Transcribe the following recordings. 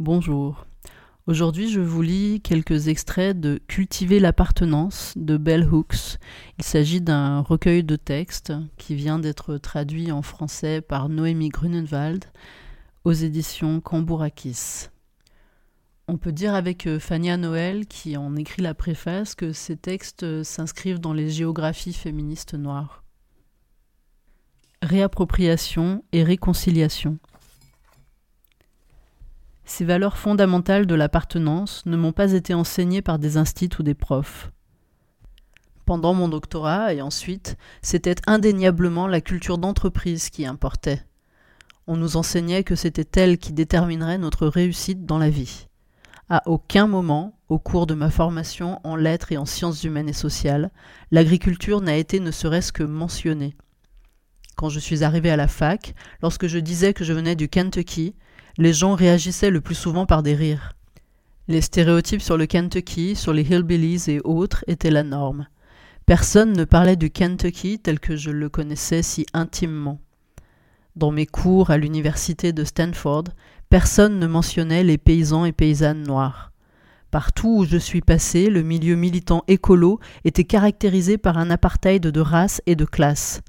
Bonjour. Aujourd'hui, je vous lis quelques extraits de Cultiver l'appartenance de Bell Hooks. Il s'agit d'un recueil de textes qui vient d'être traduit en français par Noémie Grunenwald aux éditions Cambourakis. On peut dire avec euh, Fania Noël, qui en écrit la préface, que ces textes s'inscrivent dans les géographies féministes noires. Réappropriation et réconciliation. Valeurs fondamentales de l'appartenance ne m'ont pas été enseignées par des instituts ou des profs. Pendant mon doctorat et ensuite, c'était indéniablement la culture d'entreprise qui importait. On nous enseignait que c'était elle qui déterminerait notre réussite dans la vie. À aucun moment, au cours de ma formation en lettres et en sciences humaines et sociales, l'agriculture n'a été ne serait-ce que mentionnée. Quand je suis arrivé à la fac, lorsque je disais que je venais du Kentucky, les gens réagissaient le plus souvent par des rires. Les stéréotypes sur le Kentucky, sur les hillbillies et autres étaient la norme. Personne ne parlait du Kentucky tel que je le connaissais si intimement. Dans mes cours à l'université de Stanford, personne ne mentionnait les paysans et paysannes noirs. Partout où je suis passé, le milieu militant écolo était caractérisé par un apartheid de race et de classe.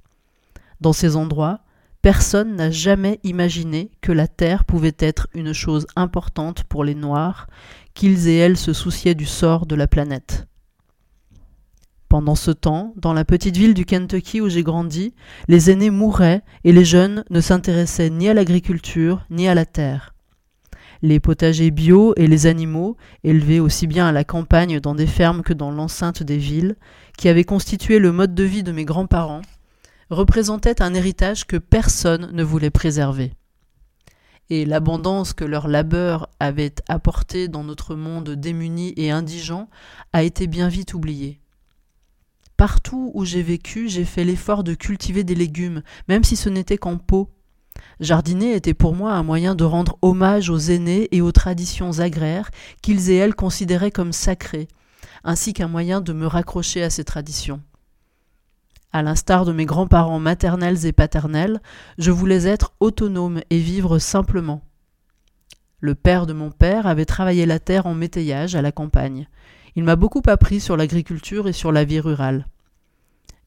Dans ces endroits, Personne n'a jamais imaginé que la Terre pouvait être une chose importante pour les Noirs, qu'ils et elles se souciaient du sort de la planète. Pendant ce temps, dans la petite ville du Kentucky où j'ai grandi, les aînés mouraient et les jeunes ne s'intéressaient ni à l'agriculture ni à la terre. Les potagers bio et les animaux, élevés aussi bien à la campagne dans des fermes que dans l'enceinte des villes, qui avaient constitué le mode de vie de mes grands-parents, représentaient un héritage que personne ne voulait préserver. Et l'abondance que leur labeur avait apporté dans notre monde démuni et indigent a été bien vite oubliée. Partout où j'ai vécu, j'ai fait l'effort de cultiver des légumes, même si ce n'était qu'en pot. Jardiner était pour moi un moyen de rendre hommage aux aînés et aux traditions agraires qu'ils et elles considéraient comme sacrées, ainsi qu'un moyen de me raccrocher à ces traditions. À l'instar de mes grands-parents maternels et paternels, je voulais être autonome et vivre simplement. Le père de mon père avait travaillé la terre en métayage à la campagne. Il m'a beaucoup appris sur l'agriculture et sur la vie rurale.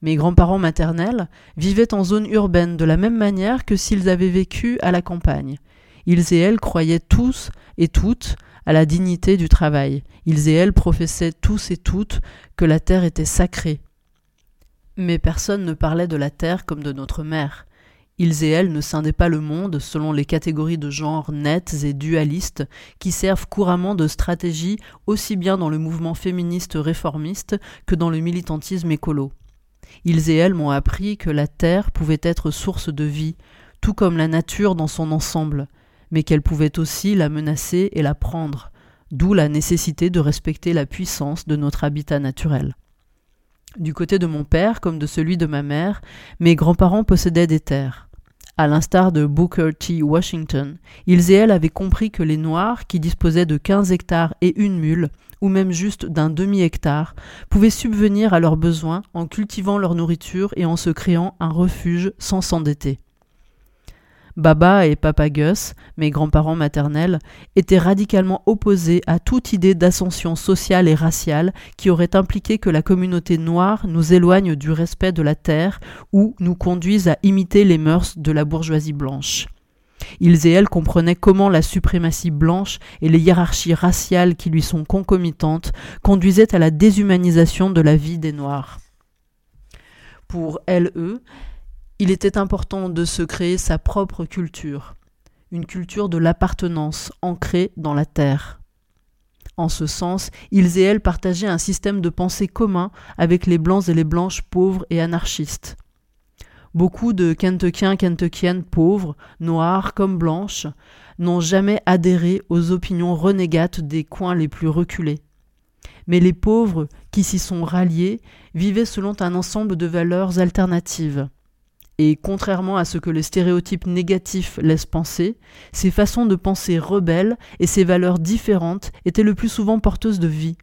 Mes grands-parents maternels vivaient en zone urbaine de la même manière que s'ils avaient vécu à la campagne. Ils et elles croyaient tous et toutes à la dignité du travail. Ils et elles professaient tous et toutes que la terre était sacrée mais personne ne parlait de la Terre comme de notre mère. Ils et elles ne scindaient pas le monde selon les catégories de genre nettes et dualistes qui servent couramment de stratégie aussi bien dans le mouvement féministe réformiste que dans le militantisme écolo. Ils et elles m'ont appris que la Terre pouvait être source de vie, tout comme la nature dans son ensemble, mais qu'elle pouvait aussi la menacer et la prendre, d'où la nécessité de respecter la puissance de notre habitat naturel. Du côté de mon père comme de celui de ma mère, mes grands-parents possédaient des terres. À l'instar de Booker T. Washington, ils et elles avaient compris que les Noirs, qui disposaient de 15 hectares et une mule, ou même juste d'un demi-hectare, pouvaient subvenir à leurs besoins en cultivant leur nourriture et en se créant un refuge sans s'endetter. Baba et Papa Gus, mes grands-parents maternels, étaient radicalement opposés à toute idée d'ascension sociale et raciale qui aurait impliqué que la communauté noire nous éloigne du respect de la terre ou nous conduise à imiter les mœurs de la bourgeoisie blanche. Ils et elles comprenaient comment la suprématie blanche et les hiérarchies raciales qui lui sont concomitantes conduisaient à la déshumanisation de la vie des Noirs. Pour elles, eux, il était important de se créer sa propre culture, une culture de l'appartenance ancrée dans la terre. En ce sens, ils et elles partageaient un système de pensée commun avec les blancs et les blanches pauvres et anarchistes. Beaucoup de Kentuckiens, Kentuckiennes pauvres, noirs comme blanches, n'ont jamais adhéré aux opinions renégates des coins les plus reculés. Mais les pauvres qui s'y sont ralliés vivaient selon un ensemble de valeurs alternatives. Et contrairement à ce que les stéréotypes négatifs laissent penser, ces façons de penser rebelles et ces valeurs différentes étaient le plus souvent porteuses de vie.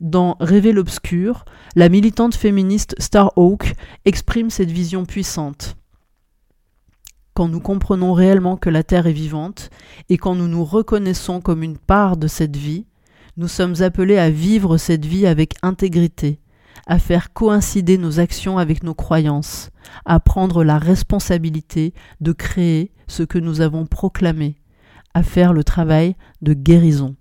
Dans Rêver l'obscur, la militante féministe Star Oak exprime cette vision puissante. quand nous comprenons réellement que la Terre est vivante, et quand nous nous reconnaissons comme une part de cette vie, nous sommes appelés à vivre cette vie avec intégrité, à faire coïncider nos actions avec nos croyances, à prendre la responsabilité de créer ce que nous avons proclamé, à faire le travail de guérison.